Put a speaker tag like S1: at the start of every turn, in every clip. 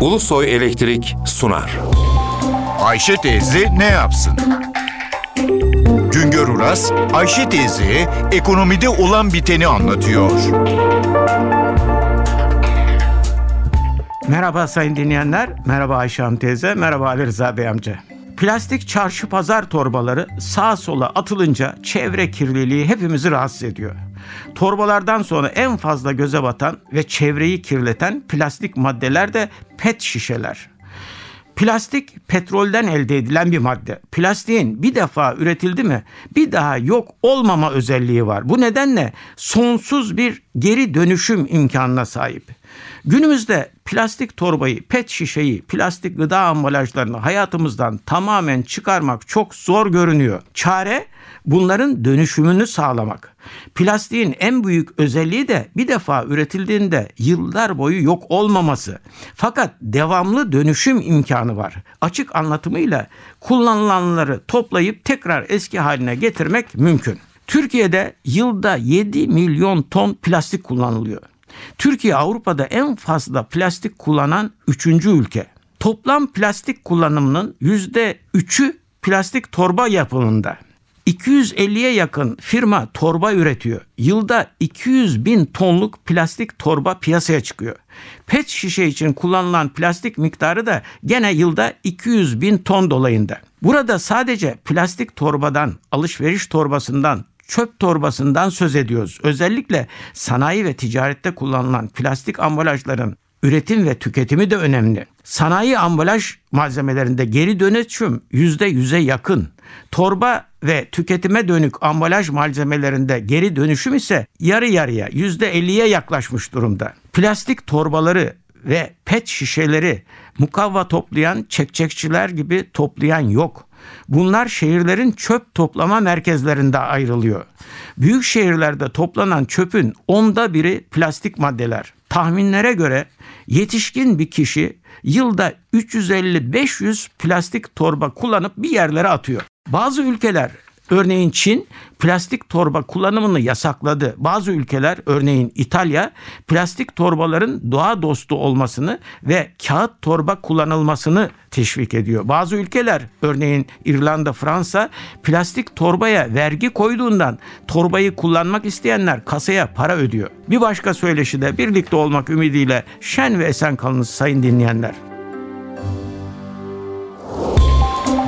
S1: Ulusoy Elektrik sunar.
S2: Ayşe teyze ne yapsın? Güngör Uras, Ayşe teyze ekonomide olan biteni anlatıyor.
S3: Merhaba sayın dinleyenler, merhaba Ayşe Hanım teyze, merhaba Ali Rıza Bey amca. Plastik çarşı pazar torbaları sağa sola atılınca çevre kirliliği hepimizi rahatsız ediyor. Torbalardan sonra en fazla göze batan ve çevreyi kirleten plastik maddeler de pet şişeler. Plastik petrolden elde edilen bir madde. Plastiğin bir defa üretildi mi bir daha yok olmama özelliği var. Bu nedenle sonsuz bir geri dönüşüm imkanına sahip. Günümüzde plastik torbayı, pet şişeyi, plastik gıda ambalajlarını hayatımızdan tamamen çıkarmak çok zor görünüyor. Çare bunların dönüşümünü sağlamak. Plastiğin en büyük özelliği de bir defa üretildiğinde yıllar boyu yok olmaması. Fakat devamlı dönüşüm imkanı var. Açık anlatımıyla kullanılanları toplayıp tekrar eski haline getirmek mümkün. Türkiye'de yılda 7 milyon ton plastik kullanılıyor. Türkiye Avrupa'da en fazla plastik kullanan 3. ülke. Toplam plastik kullanımının %3'ü plastik torba yapımında. 250'ye yakın firma torba üretiyor. Yılda 200 bin tonluk plastik torba piyasaya çıkıyor. Pet şişe için kullanılan plastik miktarı da gene yılda 200 bin ton dolayında. Burada sadece plastik torbadan, alışveriş torbasından, çöp torbasından söz ediyoruz. Özellikle sanayi ve ticarette kullanılan plastik ambalajların üretim ve tüketimi de önemli. Sanayi ambalaj malzemelerinde geri dönüşüm %100'e yakın. Torba ve tüketime dönük ambalaj malzemelerinde geri dönüşüm ise yarı yarıya %50'ye yaklaşmış durumda. Plastik torbaları ve pet şişeleri mukavva toplayan çekçekçiler gibi toplayan yok. Bunlar şehirlerin çöp toplama merkezlerinde ayrılıyor. Büyük şehirlerde toplanan çöpün onda biri plastik maddeler. Tahminlere göre yetişkin bir kişi yılda 350-500 plastik torba kullanıp bir yerlere atıyor. Bazı ülkeler Örneğin Çin plastik torba kullanımını yasakladı. Bazı ülkeler örneğin İtalya plastik torbaların doğa dostu olmasını ve kağıt torba kullanılmasını teşvik ediyor. Bazı ülkeler örneğin İrlanda, Fransa plastik torbaya vergi koyduğundan torbayı kullanmak isteyenler kasaya para ödüyor. Bir başka söyleşi de birlikte olmak ümidiyle şen ve esen kalınız sayın dinleyenler.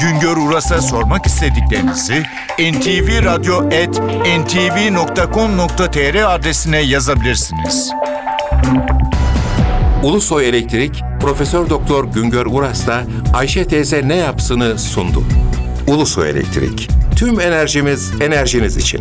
S2: Güngör Uras'a sormak istediklerinizi ntvradio.ntv.com.tr adresine yazabilirsiniz.
S1: Ulusoy Elektrik Profesör Doktor Güngör Uras'la Ayşe teyze ne yapsını sundu. Ulusoy Elektrik. Tüm enerjimiz enerjiniz için.